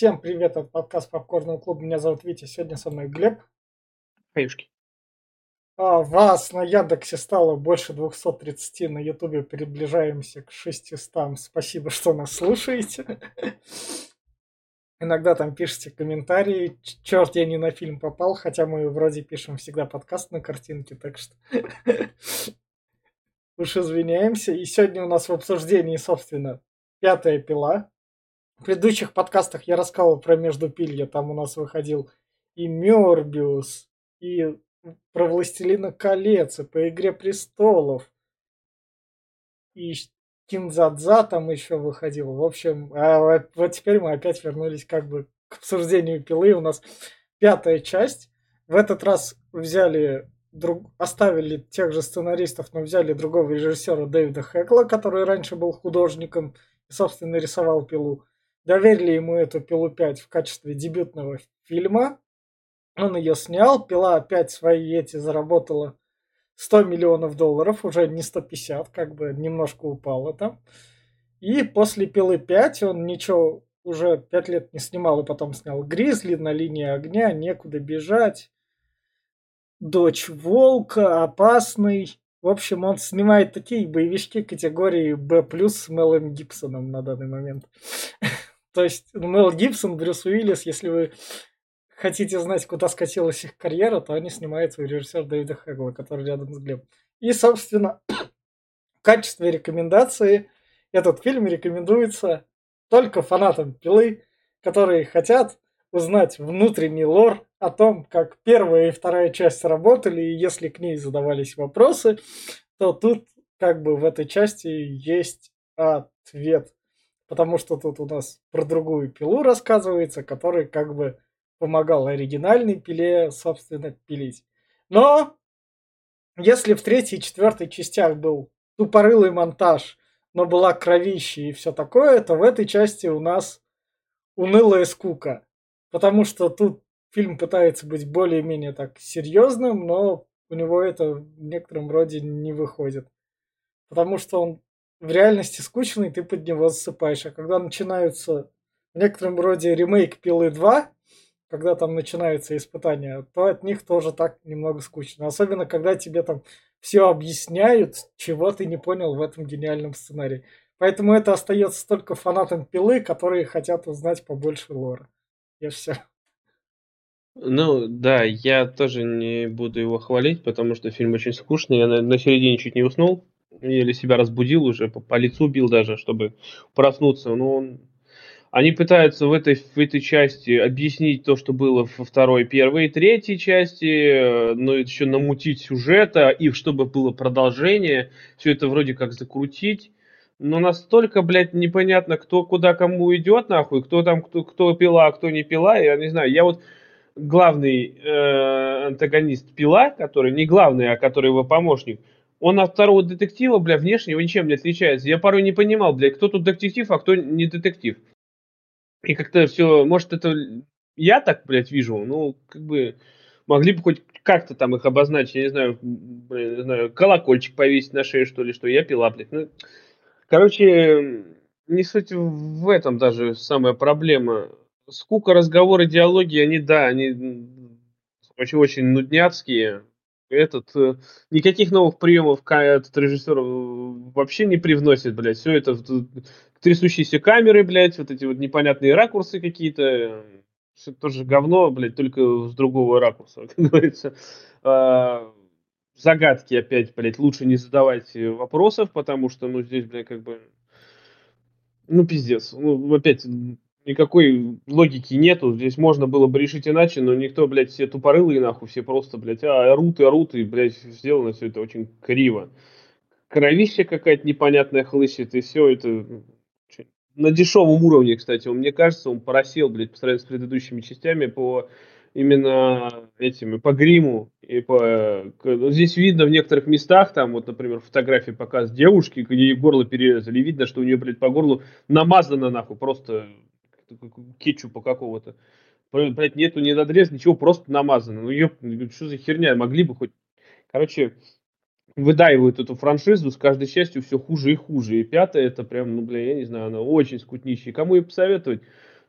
Всем привет от подкаста Попкорного клуба. Меня зовут Витя. Сегодня со мной Глеб. Хаюшки. А, вас на Яндексе стало больше 230, на Ютубе приближаемся к 600. Спасибо, что нас слушаете. Иногда там пишите комментарии. Черт, я не на фильм попал, хотя мы вроде пишем всегда подкаст на картинке, так что уж извиняемся. И сегодня у нас в обсуждении, собственно, пятая пила. В предыдущих подкастах я рассказывал про Междупилье, там у нас выходил и Мёрбиус, и про Властелина колец, и по Игре престолов, и Кинзадза там еще выходил. В общем, а вот теперь мы опять вернулись как бы к обсуждению пилы. У нас пятая часть. В этот раз взяли друг... оставили тех же сценаристов, но взяли другого режиссера Дэвида Хекла, который раньше был художником и, собственно, рисовал пилу доверили ему эту «Пилу 5» в качестве дебютного фильма. Он ее снял, «Пила» опять свои эти заработала 100 миллионов долларов, уже не 150, как бы немножко упало там. И после «Пилы 5» он ничего уже пять лет не снимал, и потом снял «Гризли», «На линии огня», «Некуда бежать», «Дочь волка», «Опасный». В общем, он снимает такие боевички категории B+, с Мелом Гибсоном на данный момент. То есть Мел Гибсон, Брюс Уиллис, если вы хотите знать, куда скатилась их карьера, то они снимают свой режиссер Дэвида Хэгла, который рядом с Глебом. И, собственно, в качестве рекомендации этот фильм рекомендуется только фанатам пилы, которые хотят узнать внутренний лор о том, как первая и вторая часть работали, и если к ней задавались вопросы, то тут как бы в этой части есть ответ потому что тут у нас про другую пилу рассказывается, который как бы помогал оригинальной пиле, собственно, пилить. Но если в третьей и четвертой частях был тупорылый монтаж, но была кровища и все такое, то в этой части у нас унылая скука. Потому что тут фильм пытается быть более-менее так серьезным, но у него это в некотором роде не выходит. Потому что он в реальности скучный, ты под него засыпаешь. А когда начинаются в некотором роде ремейк Пилы 2, когда там начинаются испытания, то от них тоже так немного скучно. Особенно, когда тебе там все объясняют, чего ты не понял в этом гениальном сценарии. Поэтому это остается только фанатам пилы, которые хотят узнать побольше лора. И все. Ну, да, я тоже не буду его хвалить, потому что фильм очень скучный. Я на, на середине чуть не уснул или себя разбудил уже, по, по лицу бил даже, чтобы проснуться. Но он... Они пытаются в этой, в этой части объяснить то, что было во второй, первой и третьей части, но еще намутить сюжета, и чтобы было продолжение, все это вроде как закрутить. Но настолько, блядь, непонятно, кто куда кому идет, нахуй, кто там, кто, кто пила, а кто не пила, я не знаю. Я вот главный э, антагонист пила, который не главный, а который его помощник, он от второго детектива, бля, внешне его ничем не отличается. Я порой не понимал, бля, кто тут детектив, а кто не детектив. И как-то все, может, это я так, блядь, вижу, ну, как бы, могли бы хоть как-то там их обозначить, я не знаю, блин, не знаю, колокольчик повесить на шею, что ли, что я пила, блядь. Ну, короче, не суть в этом даже самая проблема. Скука, разговоры, диалоги, они, да, они очень-очень нудняцкие, этот э, никаких новых приемов этот режиссер э, вообще не привносит, блядь. Все это трясущиеся камеры, блядь, вот эти вот непонятные ракурсы какие-то. Все тоже говно, блядь, только с другого ракурса, как говорится. А, загадки опять, блядь, лучше не задавать вопросов, потому что, ну, здесь, блядь, как бы, ну, пиздец. Ну, опять, никакой логики нету. Здесь можно было бы решить иначе, но никто, блядь, все тупорылые нахуй, все просто, блядь, а, орут и орут, и, блядь, сделано все это очень криво. Кровища какая-то непонятная хлыщет, и все это на дешевом уровне, кстати. Он, мне кажется, он поросел, блядь, по сравнению с предыдущими частями по именно этими, по гриму. И по, здесь видно в некоторых местах, там вот, например, фотографии показ девушки, где ей горло перерезали, видно, что у нее, блядь, по горлу намазано нахуй, просто кетчупа какого-то. Блять, нету ни надрез, ничего, просто намазано. Ну, ёп, что за херня, могли бы хоть... Короче, выдаивают эту франшизу, с каждой частью все хуже и хуже. И пятая, это прям, ну, бля, я не знаю, она очень скутнищая. Кому ее посоветовать?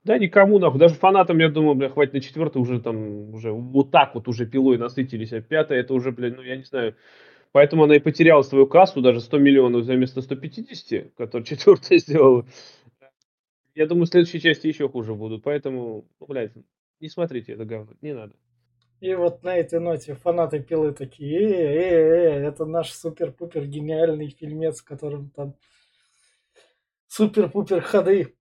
Да, никому нахуй. Даже фанатам, я думаю, бля, хватит на четвертый уже там, уже вот так вот уже пилой насытились. А пятая это уже, блядь, ну я не знаю. Поэтому она и потеряла свою кассу, даже 100 миллионов за вместо 150, который четвертая сделала. Я думаю, следующие части еще хуже будут. Поэтому, ну, блядь, не смотрите это говно, не надо. И вот на этой ноте фанаты пилы такие, э, э, э, это наш супер-пупер гениальный фильмец, в котором там супер-пупер ходы,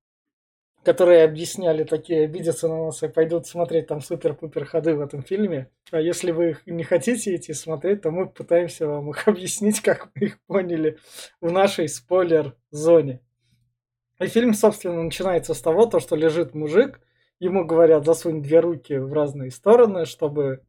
которые объясняли такие, обидятся на нас и пойдут смотреть там супер-пупер ходы в этом фильме. А если вы их не хотите идти смотреть, то мы пытаемся вам их объяснить, как мы их поняли в нашей спойлер-зоне. И фильм, собственно, начинается с того, то, что лежит мужик, ему говорят, засунь две руки в разные стороны, чтобы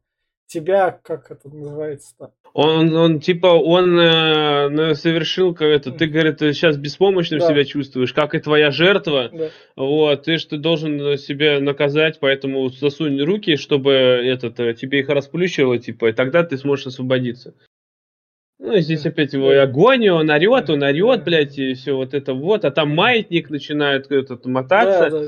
тебя, как это называется-то? Он, он типа, он э, совершил, как это, ты, говорит, сейчас беспомощным да. себя чувствуешь, как и твоя жертва, да. вот, ты что должен себя наказать, поэтому засунь руки, чтобы этот, э, тебе их расплющило, типа, и тогда ты сможешь освободиться. Ну, здесь опять его агония, он орет, он орет, блядь, и все вот это вот, а там маятник начинает этот мотаться. Да, да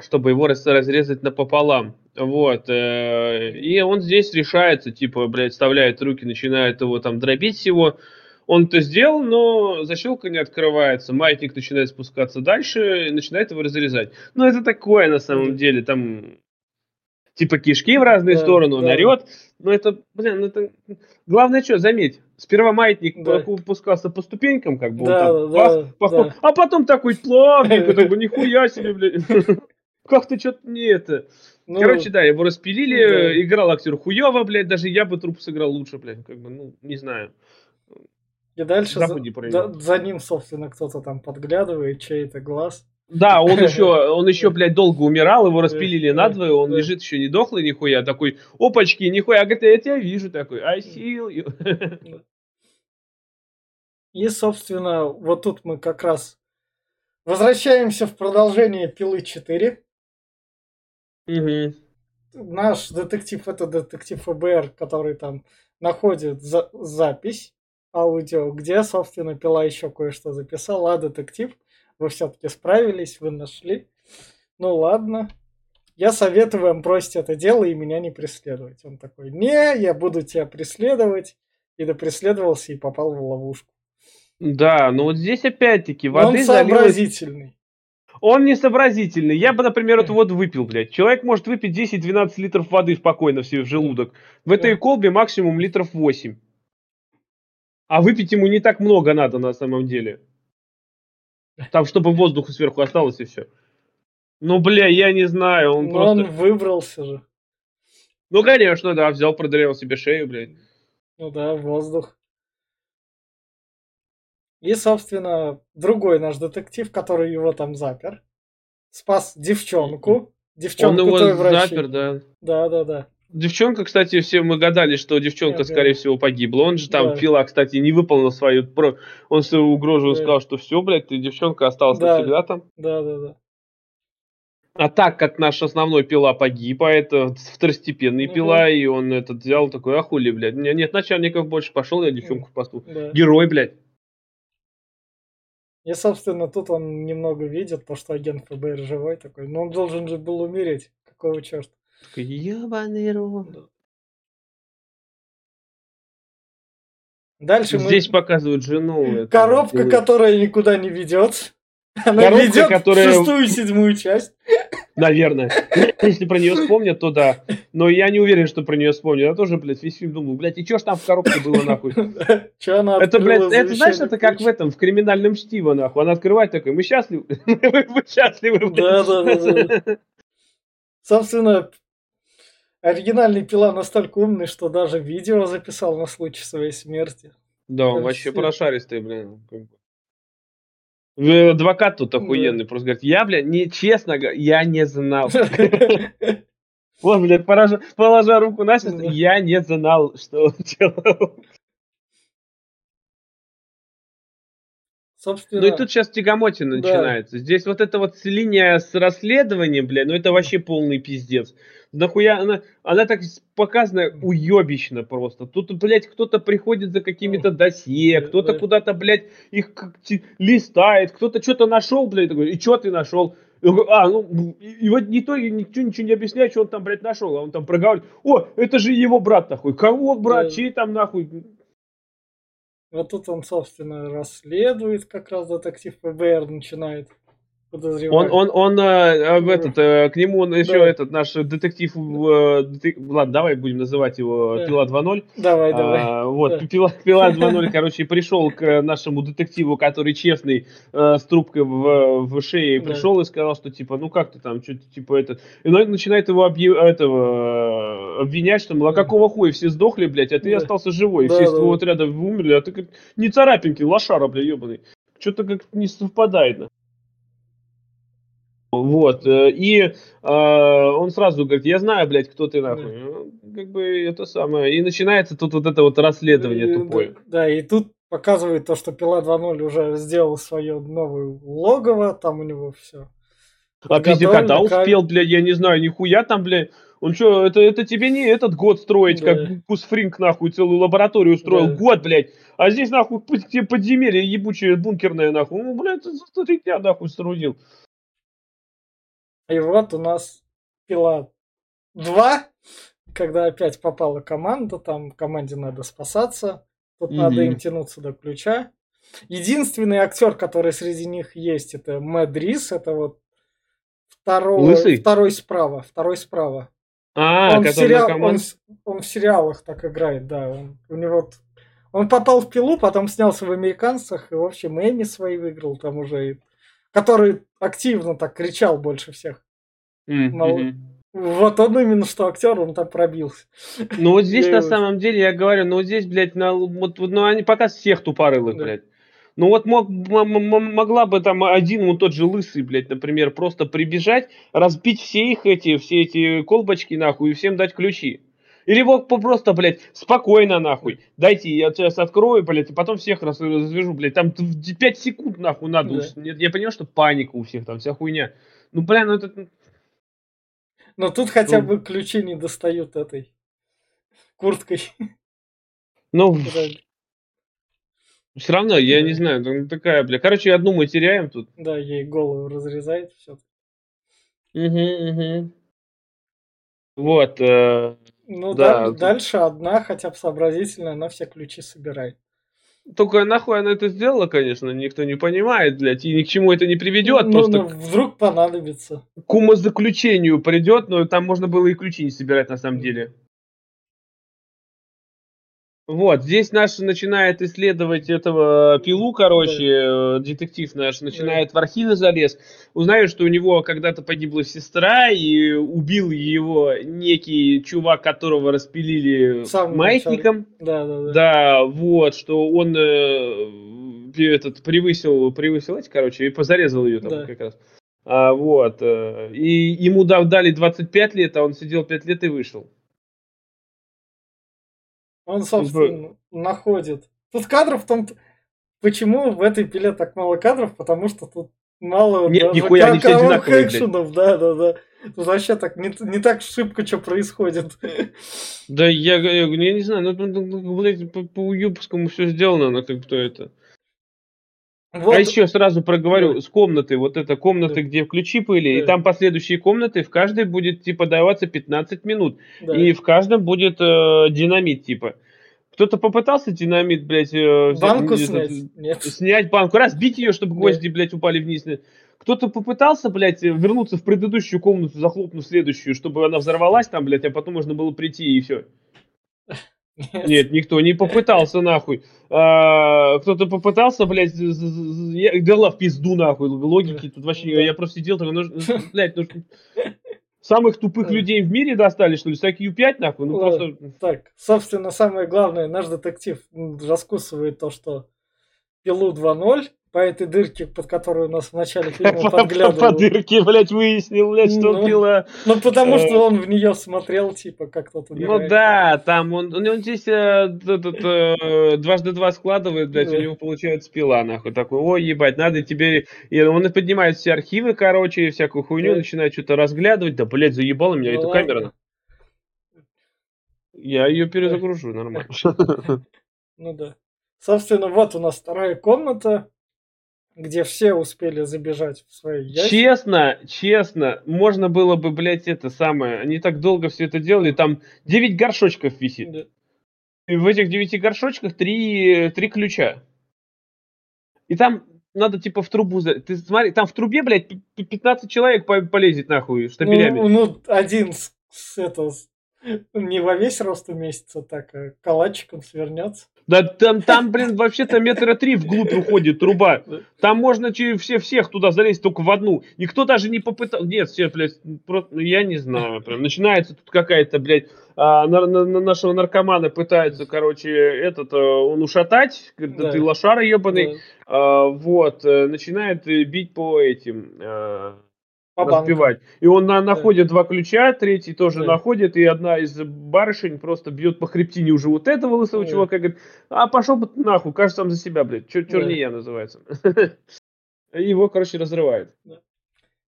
чтобы его разрезать напополам. Вот. Э, и он здесь решается, типа, блядь, вставляет руки, начинает его там дробить всего. Он это сделал, но защелка не открывается. Маятник начинает спускаться дальше и начинает его разрезать. Ну, это такое на самом деле. Там типа кишки в разные да, стороны, он да. орет. Но это, блин, ну это... Главное что, заметь, сперва маятник да. пускался по ступенькам, как бы, да, он там, да, пах, да. а потом такой плавненько, такой, нихуя себе, блядь как-то что-то не это. Ну, Короче, да, его распилили, да. играл актер хуево, блядь, даже я бы труп сыграл лучше, блядь, как бы, ну, не знаю. И дальше за, за, за ним, собственно, кто-то там подглядывает, чей-то глаз. Да, он еще, он еще, блядь, долго умирал, его распилили надвое, он лежит еще не дохлый нихуя, такой, опачки, нихуя, говорит, я тебя вижу, такой, I see you. И, собственно, вот тут мы как раз возвращаемся в продолжение Пилы 4. Угу. Наш детектив это детектив ФБР, который там находит за запись аудио, где, собственно, пила еще кое-что записала. А, детектив, вы все-таки справились, вы нашли. Ну ладно. Я советую вам бросить это дело и меня не преследовать. Он такой, не, я буду тебя преследовать. И допреследовался и попал в ловушку. Да, но вот здесь опять-таки воды Он сообразительный. Он не сообразительный. Я бы, например, эту воду выпил, блядь. Человек может выпить 10-12 литров воды спокойно себе в желудок. В этой колбе максимум литров 8. А выпить ему не так много надо на самом деле. Там, чтобы воздуха сверху осталось и все. Ну, бля, я не знаю, он Но просто... он выбрался же. Ну, конечно, да, взял, продырявил себе шею, блядь. Ну да, воздух. И, собственно, другой наш детектив, который его там запер, спас девчонку. Девчонку Он его той врачи. запер, да. Да, да, да. Девчонка, кстати, все мы гадали, что девчонка, да, скорее да. всего, погибла. Он же там, да. Фила, кстати, не выполнил свою... Он свою угрозу да. сказал, что все, блядь, ты девчонка осталась да. навсегда там. Да, да, да. А так как наш основной пила погиб, а это второстепенный угу. пила, и он этот взял такой, а хули, блядь, у меня нет начальников больше, пошел я девчонку спасу. Да. Герой, блядь. И, собственно, тут он немного видит, то, что агент ФБР живой такой. Но он должен же был умереть. Какого черта? Такой, ебаный рот. Дальше Здесь мы... показывают жену. Коробка, это... которая никуда не ведет. Она Коробка, ведет которая... шестую, седьмую часть. Наверное. Если про нее вспомнят, то да. Но я не уверен, что про нее вспомнят. Я тоже, блядь, весь фильм думал, блядь, и что ж там в коробке было, нахуй? Че она Это, блядь, это, знаешь, это как в этом, в криминальном чтиво, нахуй. Она открывает такой, мы счастливы. Мы счастливы, Да, да, да. Собственно, оригинальный пила настолько умный, что даже видео записал на случай своей смерти. Да, он вообще прошаристый, блин. Адвокат тут охуенный, да. просто говорит, я, бля, не, честно, я не знал. Вот, блядь, положа, положа руку на сердце, я не знал, что он делал. Собственно... Ну и тут сейчас тягомотина да. начинается. Здесь вот эта вот линия с расследованием, бля, ну это вообще полный пиздец. Нахуя она, она так показана уебищно просто. Тут, блядь, кто-то приходит за какими-то досье, кто-то куда-то, блядь, их листает, кто-то что-то нашел, блядь, такой, и что ты нашел? А, ну, и, и вот не то, ничего, ничего не объясняет, что он там, блядь, нашел, а он там проговаривает, о, это же его брат, нахуй, кого брат, да. чей там, нахуй? Вот тут он, собственно, расследует, как раз детектив ФБР начинает он, он, он, э, в этот, э, к нему он еще да. этот наш детектив, э, детектив, ладно, давай будем называть его да. Пила 2.0. Давай, а, давай. Вот, да. Пила, Пила 2.0, короче, пришел к нашему детективу, который честный, э, с трубкой в, в шее, да. пришел и сказал, что типа, ну как ты там, что-то типа это. И он начинает его объ... этого, обвинять, что, мол, а какого хуя все сдохли, блядь, а ты да. остался живой, да, все да. из твоего отряда умерли, а ты как не царапинки, лошара, бля, ебаный. Что-то как не совпадает. Вот, э, и э, он сразу говорит, я знаю, блядь, кто ты нахуй. Да. Ну, как бы это самое. И начинается тут вот это вот расследование и, тупое. Да, и тут показывает то, что Пила 2.0 уже сделал свое новое логово, там у него все. А пиздец, когда успел, блядь, я не знаю, нихуя там, блядь. Он что, это, это тебе не этот год строить, да. как Кусфринг, нахуй, целую лабораторию устроил. Да. Год, блядь. А здесь, нахуй, подземелье ебучее, бункерное, нахуй. Ну, блядь, за три дня, нахуй, струдил. И вот у нас пила 2, когда опять попала команда, там команде надо спасаться, тут mm-hmm. надо им тянуться до ключа. Единственный актер, который среди них есть, это Мэд Рис, это вот второй, второй справа, второй справа. А, он, в сериал, он, он в сериалах так играет, да. Он, у него он попал в пилу, потом снялся в американцах и, в общем, Эми свои выиграл там уже который активно так кричал больше всех. Mm-hmm. Вот он именно что актер, он там пробился. Ну вот здесь на самом деле, я говорю, ну вот здесь, блядь, на, вот, ну они пока всех тупорылых, да. блядь. Ну вот мог, могла бы там один вот тот же лысый, блядь, например, просто прибежать, разбить все их эти, все эти колбочки нахуй и всем дать ключи. Или вот просто, блядь, спокойно, нахуй. Дайте, я сейчас открою, блядь, и потом всех развяжу, блядь. Там 5 секунд, нахуй, надо. Да. Я, я понимаю, что паника у всех, там вся хуйня. Ну, бля, ну это... Но тут хотя ну. бы ключи не достают этой курткой. Ну, все равно, я не знаю, там такая, бля. Короче, одну мы теряем тут. Да, ей голову разрезает, все. Угу, угу. Вот. Э, ну да, да, дальше одна, хотя бы сообразительная, она все ключи собирает. Только нахуй она это сделала, конечно, никто не понимает, блядь, и ни к чему это не приведет. Ну, просто ну, вдруг понадобится. К умозаключению придет, но там можно было и ключи не собирать на самом деле. Вот, здесь наш начинает исследовать этого пилу, короче, да. Э, детектив наш, начинает да. в архивы залез, узнает, что у него когда-то погибла сестра, и убил его некий чувак, которого распилили Сам маятником. Да, да, да. Да, вот, что он э, этот, превысил, превысил эти, короче, и позарезал ее там да. как раз. А, вот, э, и ему дали 25 лет, а он сидел 5 лет и вышел. Он, собственно, находит. Тут кадров в том... Почему в этой пиле так мало кадров? Потому что тут мало Нет, нихуя, они все одинаковые, экшенов, да, да, да. Тут вообще так не, не так шибко, что происходит. Да, я, я, я не знаю, ну, ну, ну блядь, по, по юбскому все сделано, но как-то это... Вот. А еще сразу проговорю, да. с комнаты, вот эта комната, да. где ключи были, да. и там последующие комнаты, в каждой будет, типа, даваться 15 минут. Да. И в каждом будет э, динамит, типа. Кто-то попытался динамит, блядь, э, банку взять, снять? Нет. снять банку, разбить ее, чтобы гвозди, да. блядь, упали вниз. Кто-то попытался, блядь, вернуться в предыдущую комнату, захлопнув следующую, чтобы она взорвалась там, блядь, а потом можно было прийти и все. Нет. Никто не попытался, нахуй. А, кто-то попытался, блядь, я дала в пизду, нахуй, логики тут вообще, я просто сидел, такой, ну, блядь, ну, самых тупых людей в мире достали, что ли, с IQ5, нахуй, ну, просто... Так, собственно, самое главное, наш детектив раскусывает то, что Пилу 2.0 по этой дырке, под которую у нас в начале фильма подглядывал. По дырке, блядь, выяснил, блядь, что ну, пила. Ну, потому что он в нее смотрел, типа, как тот Ну да, там он, он здесь э, э, дважды два складывает, блядь, у него получается пила, нахуй, такой, ой, ебать, надо тебе... И он поднимает все архивы, короче, всякую хуйню, начинает что-то разглядывать, да, блядь, заебала меня ну, эта камера. Я ее перезагружу, нормально. Ну да. Собственно, вот у нас вторая комната где все успели забежать в свои ящики. Честно, честно, можно было бы, блядь, это самое, они так долго все это делали, там 9 горшочков висит. Да. И в этих 9 горшочках три, три ключа. И там надо типа в трубу... за- Ты смотри, там в трубе, блядь, п- п- 15 человек по- полезет нахуй штабелями. Ну, ну, один с, с это, с- не во весь рост уместится, так, а калачиком свернется. Да там, там, блин, вообще-то метра три вглубь уходит труба. Там можно че- все, всех туда залезть только в одну. Никто даже не попытал. Нет, все, блядь, просто, ну, я не знаю. Прям начинается тут какая-то, блядь, а, на- на- на нашего наркомана пытаются, короче, этот, э, он ушатать. Говорит, да ты лошара ебаный. Да, А, вот, э, начинает э, бить по этим, банкам. Разбивать. И он на- находит два ключа, третий тоже Да. находит, и одна из барышень просто бьет по хребтине уже вот этого лысого Да. чувака, говорит, а пошел бы ты нахуй, кажется, сам за себя, блядь, Чер- Да. черния называется. И Его, короче, разрывает.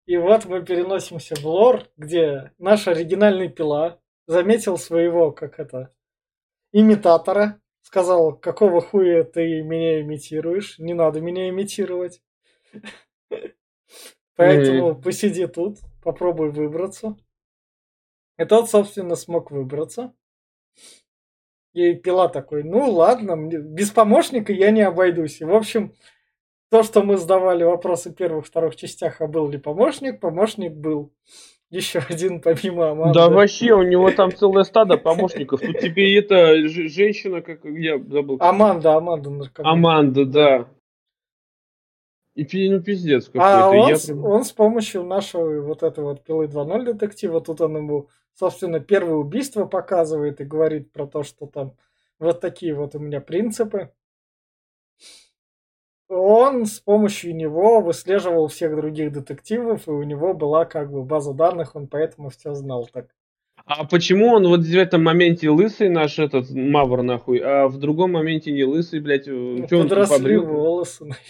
И вот мы переносимся в лор, где наш оригинальный пила заметил своего, как это, имитатора, сказал, какого хуя ты меня имитируешь, не надо меня имитировать. Поэтому посиди тут, попробуй выбраться. И тот, собственно, смог выбраться. И пила такой, ну ладно, мне- без помощника я не обойдусь. И, в общем, то, что мы задавали вопросы в первых, вторых частях, а был ли помощник, помощник был. Еще один помимо Аманды. Да вообще, у него там целое стадо помощников. Тут тебе это женщина, как я забыл. Аманда, Аманда наркоман. Аманда, да. И ну пиздец какой-то. А он, с- прям- он с помощью нашего вот этой вот пилы 2.0 детектива, тут он ему, собственно, первое убийство показывает и говорит про то, что там вот такие вот у меня принципы. Он с помощью него выслеживал всех других детективов, и у него была как бы база данных, он поэтому все знал так. А почему он вот в этом моменте лысый наш этот Мавр нахуй, а в другом моменте не лысый, блядь? Ну, Че он тут подросли побрил? волосы. наверное.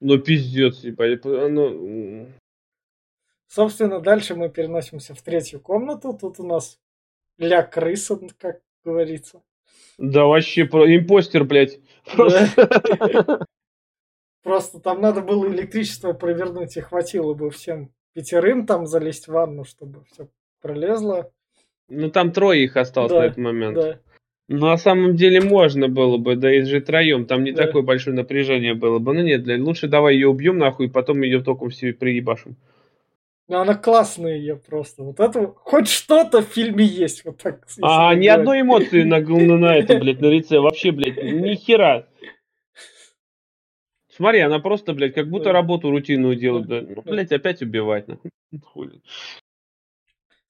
Ну пиздец, ебать. Ну, Собственно, дальше мы переносимся в третью комнату. Тут у нас ля крыса, как говорится. да вообще, про- импостер, блядь. Просто. Просто там надо было электричество провернуть, и хватило бы всем пятерым там залезть в ванну, чтобы все пролезло. Ну там трое их осталось Да, на этот момент. Да. Ну, на самом деле можно было бы, да и же троем, там не Да. такое большое напряжение было бы. Ну нет, блядь, лучше давай ее убьем нахуй, потом ее током все приебашим. Но она классная ее просто. Вот это хоть что-то в фильме есть. Вот так. А, ни говорить. одной эмоции на, на, на этом, блядь, на лице. Вообще, блядь, ни хера. Смотри, она просто, блядь, как будто работу рутинную делает. Да. Ну, блядь, опять убивать. нахуй.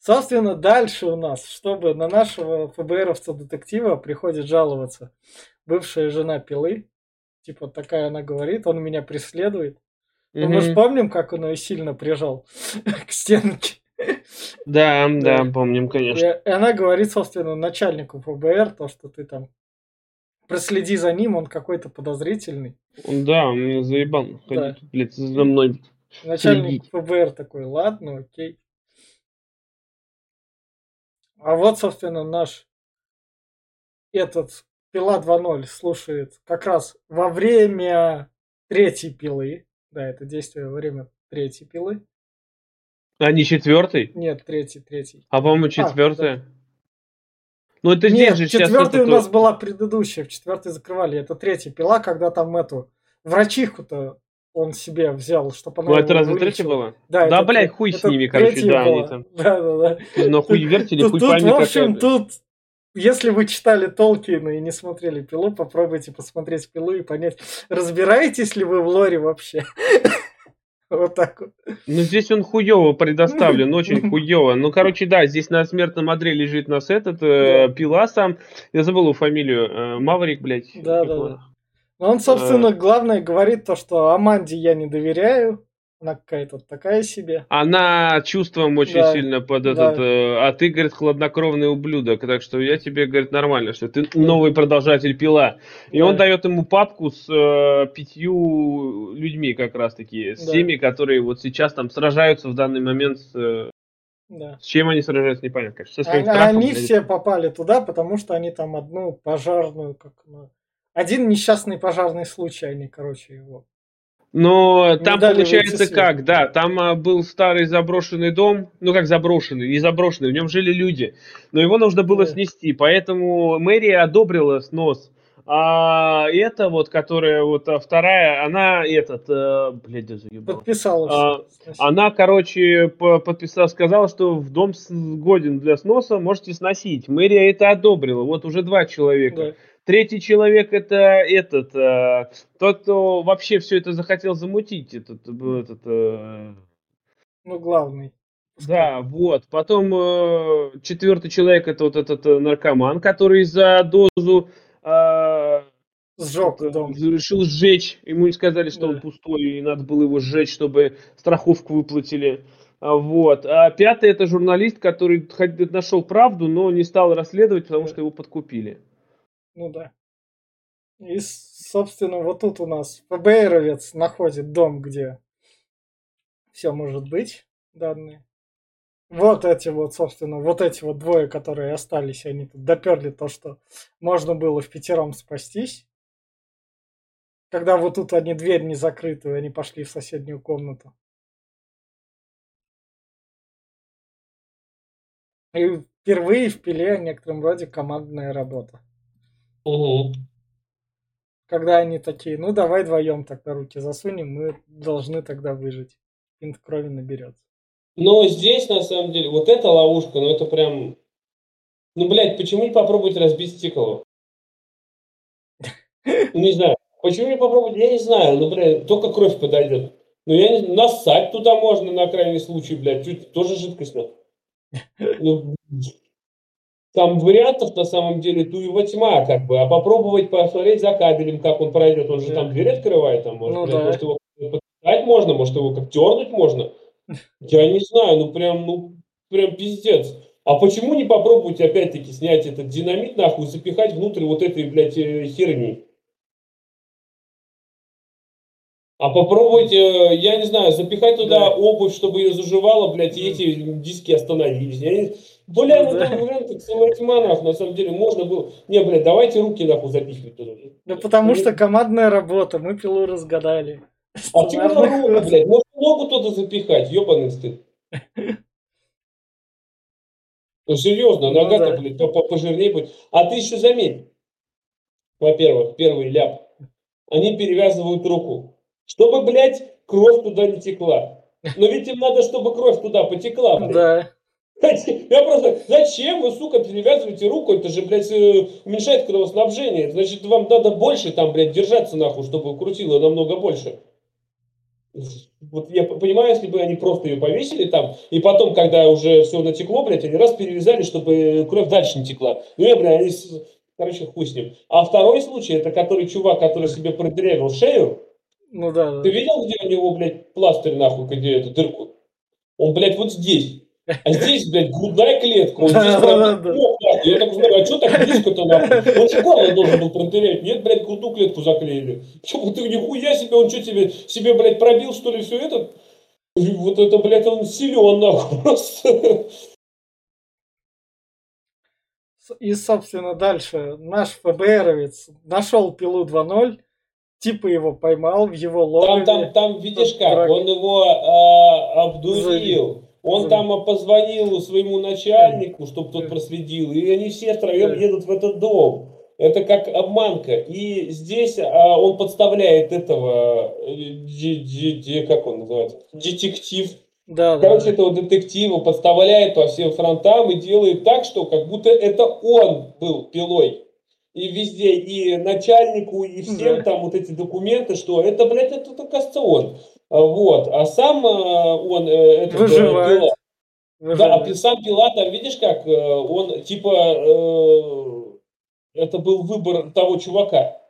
Собственно, дальше у нас, чтобы на нашего ФБРовца-детектива приходит жаловаться бывшая жена Пилы. Типа такая она говорит, он меня преследует. Ну, мы же помним, как он ее сильно прижал к стенке. Да, да, помним, конечно. И она говорит, собственно, начальнику ФБР, то, что ты там проследи за ним, он какой-то подозрительный. Да, он меня заебал. Да. Блядь, за мной. Начальник Следить. ФБР такой, ладно, окей. А вот, собственно, наш этот пила 2.0 слушает как раз во время третьей пилы. Да, это действие во время третьей пилы. А не четвертый? Нет, третий, третий. А, по-моему, четвертая. Ну, это Нет, здесь же четвертая у нас была предыдущая, в четвертой закрывали. Это третья пила, когда там эту врачиху-то он себе взял, чтобы она Ну, это разве третья была? Да, Да, это блядь, хуй с это ними, короче, да, они там. Да, да, да. На хуй вертели, Тут, хуй пойми в общем, тут, если вы читали Толкина и не смотрели пилу, попробуйте посмотреть пилу и понять, разбираетесь ли вы в лоре вообще. Вот так вот. Ну, здесь он хуево предоставлен, очень хуево. Ну, короче, да, здесь на смертном одре лежит нас этот, э, пила сам. Я забыл его фамилию. э, Маврик, блядь. Да, да, да. Но он, собственно, главное говорит то, что Аманде я не доверяю. Она какая-то такая себе. Она чувством очень Да, сильно под да. этот, э, а ты, говорит, хладнокровный ублюдок, так что я тебе, говорит, нормально, что ты новый продолжатель пила. И Да. он дает ему папку с э, пятью людьми как раз-таки, с Да. теми, которые вот сейчас там сражаются в данный момент с... э, Да. С чем они сражаются, непонятно, конечно. Они, страхом, они все попали туда, потому что они там одну пожарную, как один несчастный пожарный случай, они, короче, его. Но там получается как, да, там а, был старый заброшенный дом, ну как заброшенный, не заброшенный, в нем жили люди, но его нужно было Да. снести, поэтому мэрия одобрила снос. А эта вот, которая вот а, вторая, она этот, э, блядь, заебал. Подписала А. Она, короче, по- подписала, сказала, что в дом годен для сноса, можете сносить. Мэрия это одобрила. Вот уже два человека. Да. Третий человек это этот, э, тот, кто вообще все это захотел замутить. Этот, был этот, э, Ну, главный. да, вот. Потом э, четвертый человек это вот этот э, наркоман, который за дозу э, Сжег дом. решил сжечь. Ему не сказали, что Да. он пустой, и надо было его сжечь, чтобы страховку выплатили. А, Вот. А пятый это журналист, который нашел правду, но не стал расследовать, потому что его подкупили. Ну да. И, собственно, вот тут у нас ФБРовец находит дом, где все может быть, данные. Вот эти вот, собственно, вот эти вот двое, которые остались, они тут доперли то, что можно было в пятером спастись. Когда вот тут они дверь не закрытую, они пошли в соседнюю комнату. И впервые в пиле в некотором роде командная работа. Когда они такие, ну давай вдвоем тогда руки засунем, мы должны тогда выжить. Пинт крови наберется. Но здесь, на самом деле, вот эта ловушка, ну это прям... Ну, блядь, почему не попробовать разбить стекло? Ну, Не знаю. Почему не попробовать? Я не знаю. Ну, блядь, только кровь подойдет. Ну, я не знаю, нассать туда можно на крайний случай, блядь. Чуть тоже жидкость надо. Ну, там вариантов на самом деле туева тьма, как бы. А попробовать посмотреть за кабелем, как он пройдет. Он же Да. там дверь открывает, там, может, Ну блядь, да. может его подписать можно, может его как дернуть можно. Я не знаю, ну прям, ну прям пиздец. А почему не попробовать опять-таки снять этот динамит нахуй, запихать внутрь вот этой, блядь, э, херни? А попробовать, э, я не знаю, запихать туда Да. обувь, чтобы ее заживало, блядь, и эти диски остановились. Я Бля, Ну ну да. там вариант как самая тьма, нахуй, на самом деле, можно было... Не, блядь, давайте руки, нахуй, запихивать туда. Ну потому Ну, что командная работа, мы пилу разгадали. А Сценарный руку, блядь? Можно ногу туда запихать, ебаный стыд. Ну, серьезно, Ну нога-то, да. блядь, по- по- пожирнее будет. А ты еще заметь, во-первых, первый ляп, они перевязывают руку, чтобы, блядь, кровь туда не текла. Но ведь им надо, чтобы кровь туда потекла, блядь. Да. Я просто, зачем вы, сука, перевязываете руку? Это же, блядь, э, уменьшает кровоснабжение. Значит, вам надо больше там, блядь, держаться нахуй, чтобы крутило намного больше. Вот я понимаю, если бы они просто ее повесили там, и потом, когда уже все натекло, блядь, они раз перевязали, чтобы кровь дальше не текла. Ну, я, блядь, они, короче, хуй с ним. А второй случай, это который чувак, который себе продырявил шею. Ну да. Ты видел, где у него, блядь, пластырь, нахуй, где эту дырку? Он, блядь, вот здесь. А здесь, блядь, грудная клетка. Он здесь нахуй. Я так знаю, а что так близко-то, нахуй? Он же горло должен был продырявить. Нет, блядь, грудную клетку заклеили. Че, ты нихуя себе, он что тебе, себе, блядь, пробил, что ли, все это? Вот это, блядь, он силен, нахуй, просто. И, собственно, дальше наш ФБРовец нашел пилу 2.0, типа его поймал в его Там, логове. там, там, видишь Тут как, драк- он его а, обдурил. Он там позвонил своему начальнику, чтобы тот проследил, и они все втроем едут в этот дом. Это как обманка. И здесь а, он подставляет этого, э, де- де- де- как он называется, детектив. Да, Короче, да. этого детектива подставляет по всем фронтам и делает так, что как будто это он был пилой. И везде, и начальнику, и всем Да. там вот эти документы, что это, блядь, это, оказывается, он. А, Вот. А сам а, он, э, этот, э, Выживает. пила, да, а Выживает. пи- сам Пила, там, видишь, как э, он, типа, э, это был выбор того чувака.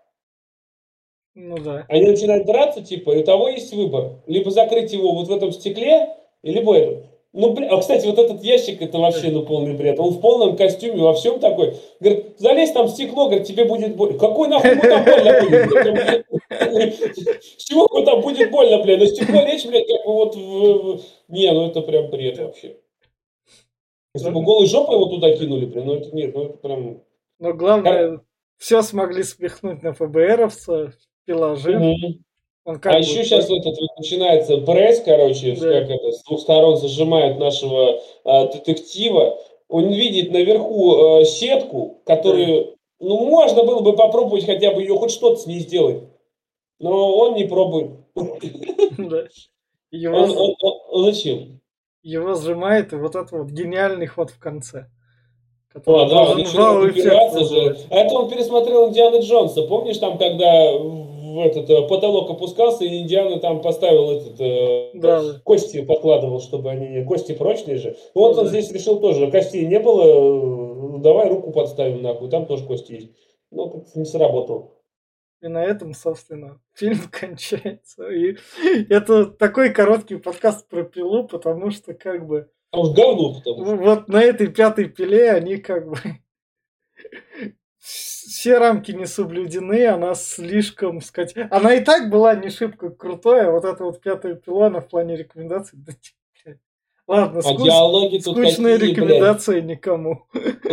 Ну да. Они начинают драться, типа, и у того есть выбор. Либо закрыть его вот в этом стекле, либо это. Ну, бля, а, кстати, вот этот ящик, это вообще, ну, полный бред. Он в полном костюме, во всем такой. Говорит, залезь там в стекло, говорит, тебе будет больно. Какой нахуй ему там больно будет? блядь? С чего ему там будет больно, блядь? На стекло лечь, блядь, как бы вот в... Не, ну это прям бред вообще. Если бы голой жопой его туда кинули, блин, ну это нет, ну это прям... Но главное, все смогли спихнуть на ФБРовца, пила Он А как бы- еще сейчас этот вот начинается пресс, короче, Да. как это, с двух сторон зажимают нашего а, детектива. Он видит наверху э, сетку, которую, ну, можно было бы попробовать хотя бы ее хоть что-то с ней сделать. Но он не пробует. Да. Его, Он, он- он- зачем? его сжимает, и вот это вот гениальный ход в конце. Который А, да, он начинает упираться же. А это он пересмотрел Индиана Джонса. Помнишь там, когда в этот э, потолок опускался, и Индиана там поставил этот э, Да, кости подкладывал, чтобы они кости прочные же. Вот он Да. здесь решил тоже, костей не было, э, давай руку подставим нахуй, там тоже кости есть. Ну, как-то не сработал. И на этом, собственно, фильм кончается. И это такой короткий подкаст про пилу, потому что как бы А уж говно потому что. вот на этой пятой пиле они как бы все рамки не соблюдены, она слишком, сказать, она и так была не шибко крутой, а вот эта вот пятая пила, она в плане рекомендаций. Ладно, А скуч- диалоги тут скучные какие, блядь. рекомендации никому.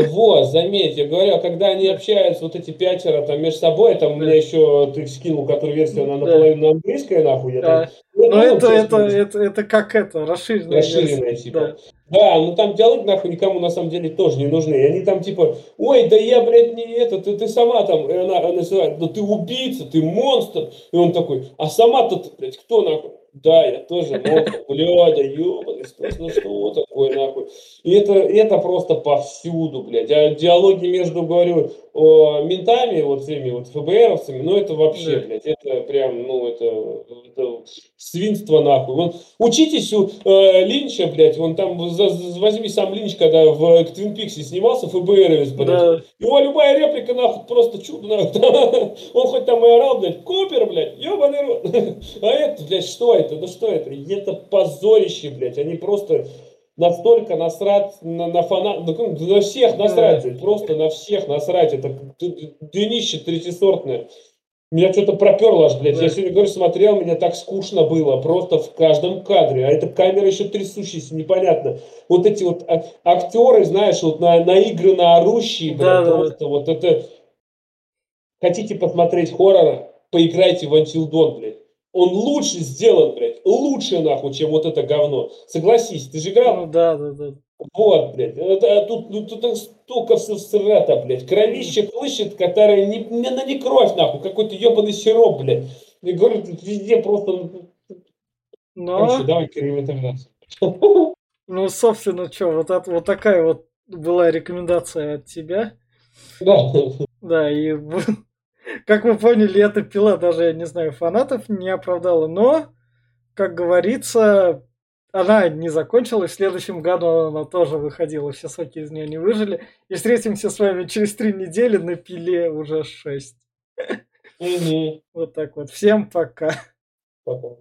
Вот, заметь, я говорю, а когда они общаются, вот эти пятеро там между собой, там у меня еще ты скинул, которую версию, она Да. наполовину английская, нахуй, я там... Да. я Но понял, это, это, это, это как это, расширенная Расширенная, версия. типа. Да. Да, ну там диалоги нахуй никому на самом деле тоже не нужны. И они там типа, ой, да я, блядь, не это, ты, ты сама там, и она, она называет, да ты убийца, ты монстр. И он такой, а сама-то, блядь, кто нахуй? Да, я тоже монстр, блядь, да ебаный, что, ну что такое нахуй? И это, это просто повсюду, блядь. А диалоги между, говорю, о, ментами, вот всеми вот ФБРовцами, ну это вообще, Да. блядь, это прям, ну это, это свинство нахуй. Вон, учитесь у э, Линча, блядь, он там, за- за- возьми сам Линч, когда в Твин Пиксе снимался, ФБРовец, блядь. Да. Его любая реплика, нахуй, просто чудо, нахуй. Он хоть там и орал, блядь, Купер, блядь, ебаный рот. А это, блядь, что это? Да что это? Это позорище, блядь. Они просто настолько насрать на, на фанат, ну, на всех насрать, просто на всех насрать. Это днище третисортное. Меня что-то проперло аж, блядь. Да. Я сегодня, говорю, смотрел, мне так скучно было. Просто в каждом кадре. А эта камера еще трясущаяся, непонятно. Вот эти вот а- актеры, знаешь, вот на, наигранно орущие, блядь, Да, да, да. просто вот это... Хотите посмотреть хоррора? Поиграйте в Until Dawn, блядь. Он лучше сделан, блядь. Лучше, нахуй, чем вот это говно. Согласись, ты же играл? Ну да, да, да. Вот, блядь. Это- тут, ну, тут столько все срата, блядь. Кровище хлыщет, которая не, не, она не кровь, нахуй. Какой-то ебаный сироп, блядь. Я говорю, тут везде просто... ну, Но, Короче, давай к рекомендации. ну, собственно, что, вот, это, вот такая вот была рекомендация от тебя. Да. Да, и как вы поняли, эта пила даже, я не знаю, фанатов не оправдала. Но, как говорится, она не закончилась. В следующем году она тоже выходила. Все соки из нее не выжили. И встретимся с вами через три недели на пиле уже 6. Мгм. Вот так вот. Всем пока. Пока.